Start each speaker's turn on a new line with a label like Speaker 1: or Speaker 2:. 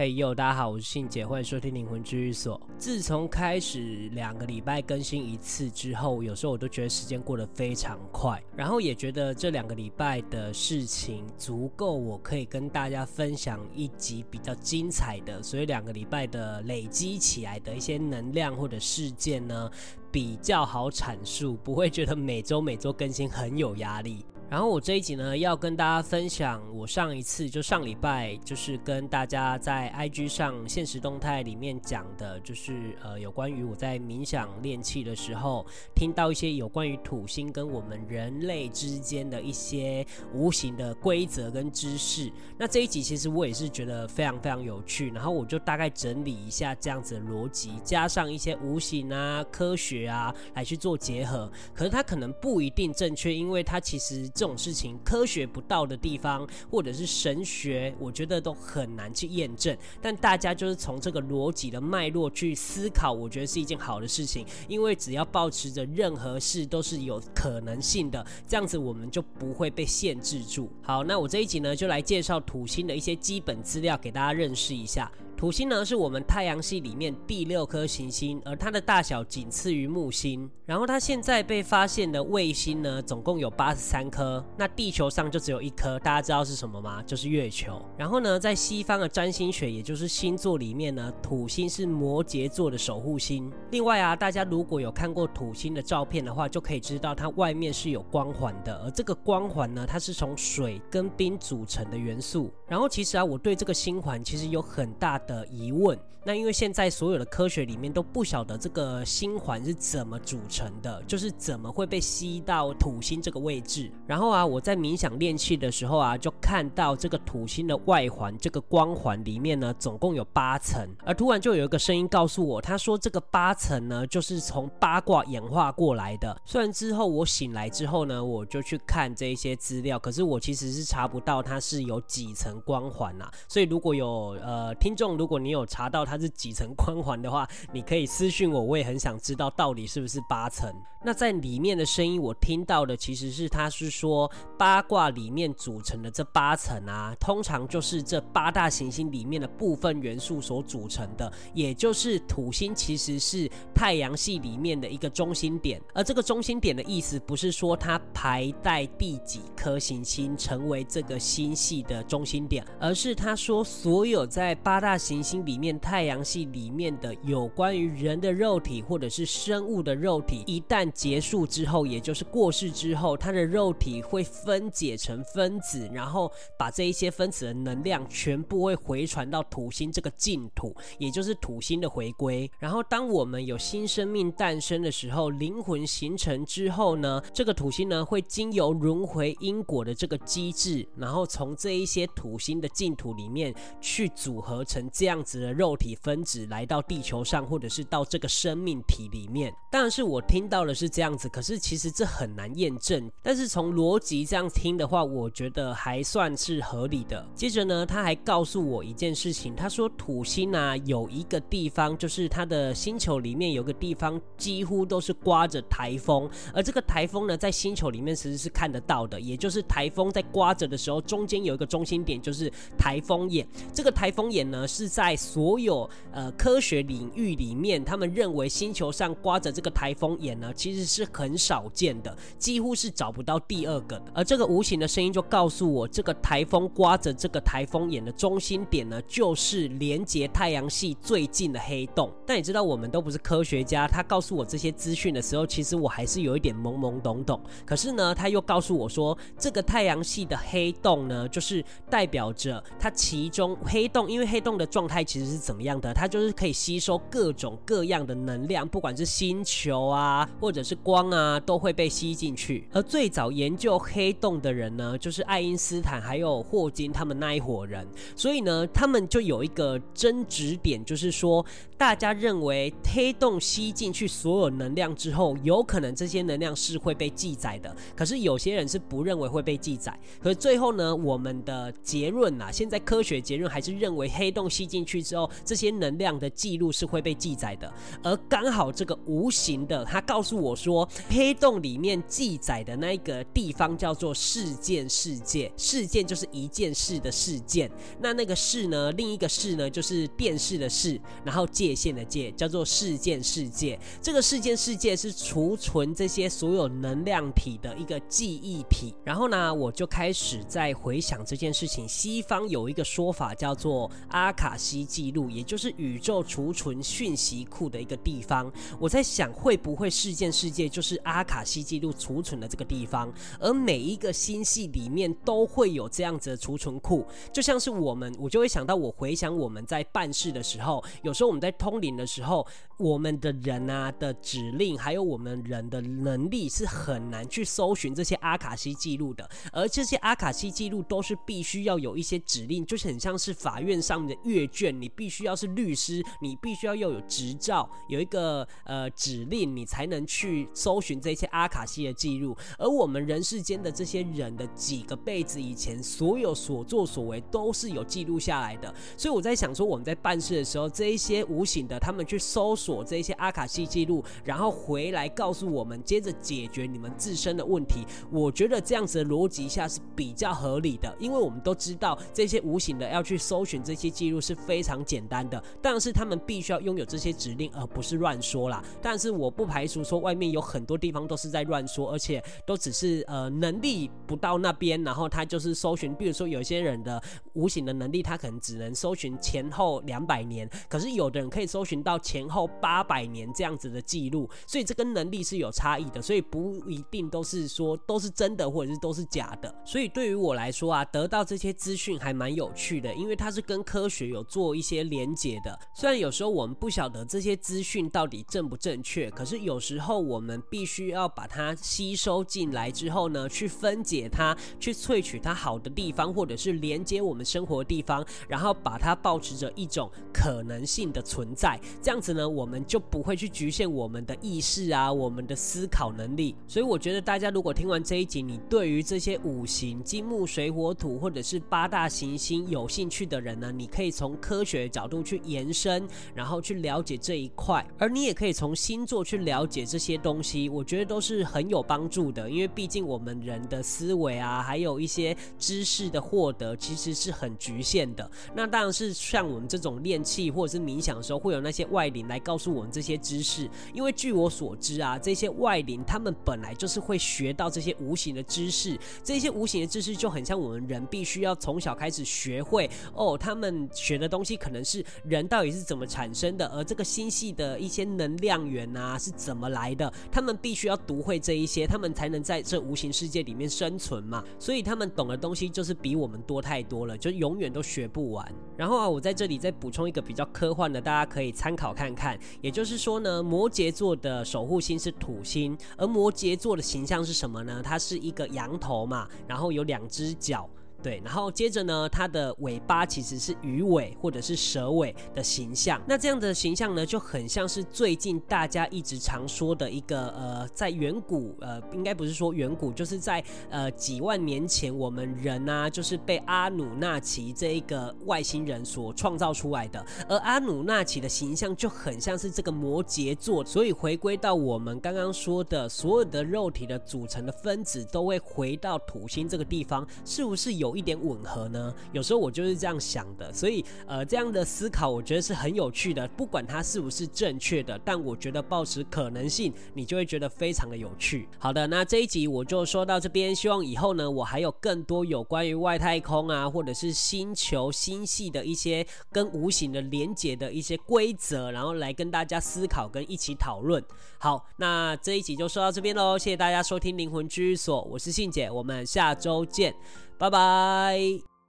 Speaker 1: 嘿哟，大家好，我是信姐，欢迎收听灵魂治愈所。自从开始两个礼拜更新一次之后，有时候我都觉得时间过得非常快，然后也觉得这两个礼拜的事情足够我可以跟大家分享一集比较精彩的，所以两个礼拜的累积起来的一些能量或者事件呢，比较好阐述，不会觉得每周每周更新很有压力。然后我这一集呢，要跟大家分享我上一次就上礼拜就是跟大家在 IG 上现实动态里面讲的，就是呃有关于我在冥想练气的时候，听到一些有关于土星跟我们人类之间的一些无形的规则跟知识。那这一集其实我也是觉得非常非常有趣，然后我就大概整理一下这样子的逻辑，加上一些无形啊、科学啊来去做结合。可是它可能不一定正确，因为它其实。这种事情科学不到的地方，或者是神学，我觉得都很难去验证。但大家就是从这个逻辑的脉络去思考，我觉得是一件好的事情。因为只要保持着任何事都是有可能性的，这样子我们就不会被限制住。好，那我这一集呢，就来介绍土星的一些基本资料给大家认识一下。土星呢，是我们太阳系里面第六颗行星，而它的大小仅次于木星。然后它现在被发现的卫星呢，总共有八十三颗。那地球上就只有一颗，大家知道是什么吗？就是月球。然后呢，在西方的占星学，也就是星座里面呢，土星是摩羯座的守护星。另外啊，大家如果有看过土星的照片的话，就可以知道它外面是有光环的，而这个光环呢，它是从水跟冰组成的元素。然后其实啊，我对这个星环其实有很大的。疑问，那因为现在所有的科学里面都不晓得这个星环是怎么组成的，就是怎么会被吸到土星这个位置。然后啊，我在冥想练气的时候啊，就看到这个土星的外环，这个光环里面呢，总共有八层。而突然就有一个声音告诉我，他说这个八层呢，就是从八卦演化过来的。虽然之后我醒来之后呢，我就去看这一些资料，可是我其实是查不到它是有几层光环呐。所以如果有呃听众，如果你有查到它是几层光环的话，你可以私讯我，我也很想知道到底是不是八层。那在里面的声音，我听到的其实是他是说八卦里面组成的这八层啊，通常就是这八大行星里面的部分元素所组成的，也就是土星其实是太阳系里面的一个中心点。而这个中心点的意思，不是说它排在第几颗行星成为这个星系的中心点，而是他说所有在八大行星里面，太阳系里面的有关于人的肉体或者是生物的肉体，一旦结束之后，也就是过世之后，它的肉体会分解成分子，然后把这一些分子的能量全部会回传到土星这个净土，也就是土星的回归。然后，当我们有新生命诞生的时候，灵魂形成之后呢，这个土星呢会经由轮回因果的这个机制，然后从这一些土星的净土里面去组合成。这样子的肉体分子来到地球上，或者是到这个生命体里面，当然是我听到的是这样子。可是其实这很难验证。但是从逻辑这样听的话，我觉得还算是合理的。接着呢，他还告诉我一件事情，他说土星啊有一个地方，就是它的星球里面有个地方几乎都是刮着台风，而这个台风呢，在星球里面其实是看得到的，也就是台风在刮着的时候，中间有一个中心点，就是台风眼。这个台风眼呢是。是在所有呃科学领域里面，他们认为星球上刮着这个台风眼呢，其实是很少见的，几乎是找不到第二个。而这个无形的声音就告诉我，这个台风刮着这个台风眼的中心点呢，就是连接太阳系最近的黑洞。但你知道，我们都不是科学家，他告诉我这些资讯的时候，其实我还是有一点懵懵懂懂。可是呢，他又告诉我说，这个太阳系的黑洞呢，就是代表着它其中黑洞，因为黑洞的状态其实是怎么样的？它就是可以吸收各种各样的能量，不管是星球啊，或者是光啊，都会被吸进去。而最早研究黑洞的人呢，就是爱因斯坦还有霍金他们那一伙人。所以呢，他们就有一个争执点，就是说，大家认为黑洞吸进去所有能量之后，有可能这些能量是会被记载的。可是有些人是不认为会被记载。可是最后呢，我们的结论啊，现在科学结论还是认为黑洞吸进去之后，这些能量的记录是会被记载的。而刚好这个无形的，他告诉我说，黑洞里面记载的那一个地方叫做事件世界，事件就是一件事的事件。那那个事呢，另一个事呢，就是电视的事，然后界限的界，叫做事件世界。这个事件世界是储存这些所有能量体的一个记忆体。然后呢，我就开始在回想这件事情。西方有一个说法叫做阿卡卡西记录，也就是宇宙储存讯息库的一个地方。我在想，会不会事件世界就是阿卡西记录储存的这个地方？而每一个星系里面都会有这样子的储存库，就像是我们，我就会想到，我回想我们在办事的时候，有时候我们在通灵的时候，我们的人啊的指令，还有我们人的能力是很难去搜寻这些阿卡西记录的，而这些阿卡西记录都是必须要有一些指令，就是很像是法院上面的阅卷，你必须要是律师，你必须要要有执照，有一个呃指令，你才能去搜寻这些阿卡西的记录。而我们人世间的这些人的几个辈子以前所有所作所为都是有记录下来的，所以我在想说，我们在办事的时候，这一些无形的他们去搜索这些阿卡西记录，然后回来告诉我们，接着解决你们自身的问题。我觉得这样子的逻辑下是比较合理的，因为我们都知道这些无形的要去搜寻这些记录是非常简单的，但是他们必须要拥有这些指令，而不是乱说啦。但是我不排除说外面有很多地方都是在乱说，而且都只是呃能力不到那边，然后他就是搜寻，比如说有些人的无形的能力，他可能只能搜寻前后两百年，可是有的人可以搜寻到前后八百年这样子的记录，所以这个能力是有差异的，所以不一定都是说都是真的，或者是都是假的。所以对于我来说啊，得到这些资讯还蛮有趣的，因为它是跟科学有做一些连结的。虽然有时候我们不晓得这些资讯到底正不正确，可是有时候我们必须要把它吸收进来之后呢，去分解它，去萃取它好的地方，或者是连接我们生活的地方，然后把它保持着一种可能性的存在。这样子呢，我们就不会去局限我们的意识啊，我们的思考能力。所以我觉得大家如果听完这一集，你对于这些五行、金木水火土，或者是八大行星有兴趣的人呢，你可以从从科学角度去延伸，然后去了解这一块。而你也可以从星座去了解这些东西，我觉得都是很有帮助的。因为毕竟我们人的思维啊，还有一些知识的获得，其实是很局限的。那当然是像我们这种练气或者是冥想的时候，会有那些外灵来告诉我们这些知识。因为据我所知啊，这些外灵他们本来就是会学到这些无形的知识，这些无形的知识就很像我们人必须要从小开始学会哦。他们学的东西可能是人到底是怎么产生的，而这个星系的一些能量源啊是怎么来的，他们必须要读会这一些，他们才能在这无形世界里面生存嘛。所以他们懂的东西就是比我们多太多了，就永远都学不完。然后啊，我在这里再补充一个比较科幻的，大家可以参考看看。也就是说呢，摩羯座的守护星是土星，而摩羯座的形象是什么呢？它是一个羊头嘛，然后有两只脚。对，然后接着呢，它的尾巴其实是鱼尾或者是蛇尾的形象。那这样的形象呢，就很像是最近大家一直常说的一个呃，在远古呃，应该不是说远古，就是在呃几万年前，我们人啊，就是被阿努纳奇这一个外星人所创造出来的。而阿努纳奇的形象就很像是这个摩羯座，所以回归到我们刚刚说的，所有的肉体的组成的分子都会回到土星这个地方，是不是有？有一点吻合呢，有时候我就是这样想的，所以呃，这样的思考我觉得是很有趣的，不管它是不是正确的，但我觉得抱持可能性，你就会觉得非常的有趣。好的，那这一集我就说到这边，希望以后呢，我还有更多有关于外太空啊，或者是星球、星系的一些跟无形的连接的一些规则，然后来跟大家思考跟一起讨论。好，那这一集就说到这边喽，谢谢大家收听灵魂居所，我是信姐，我们下周见。拜拜。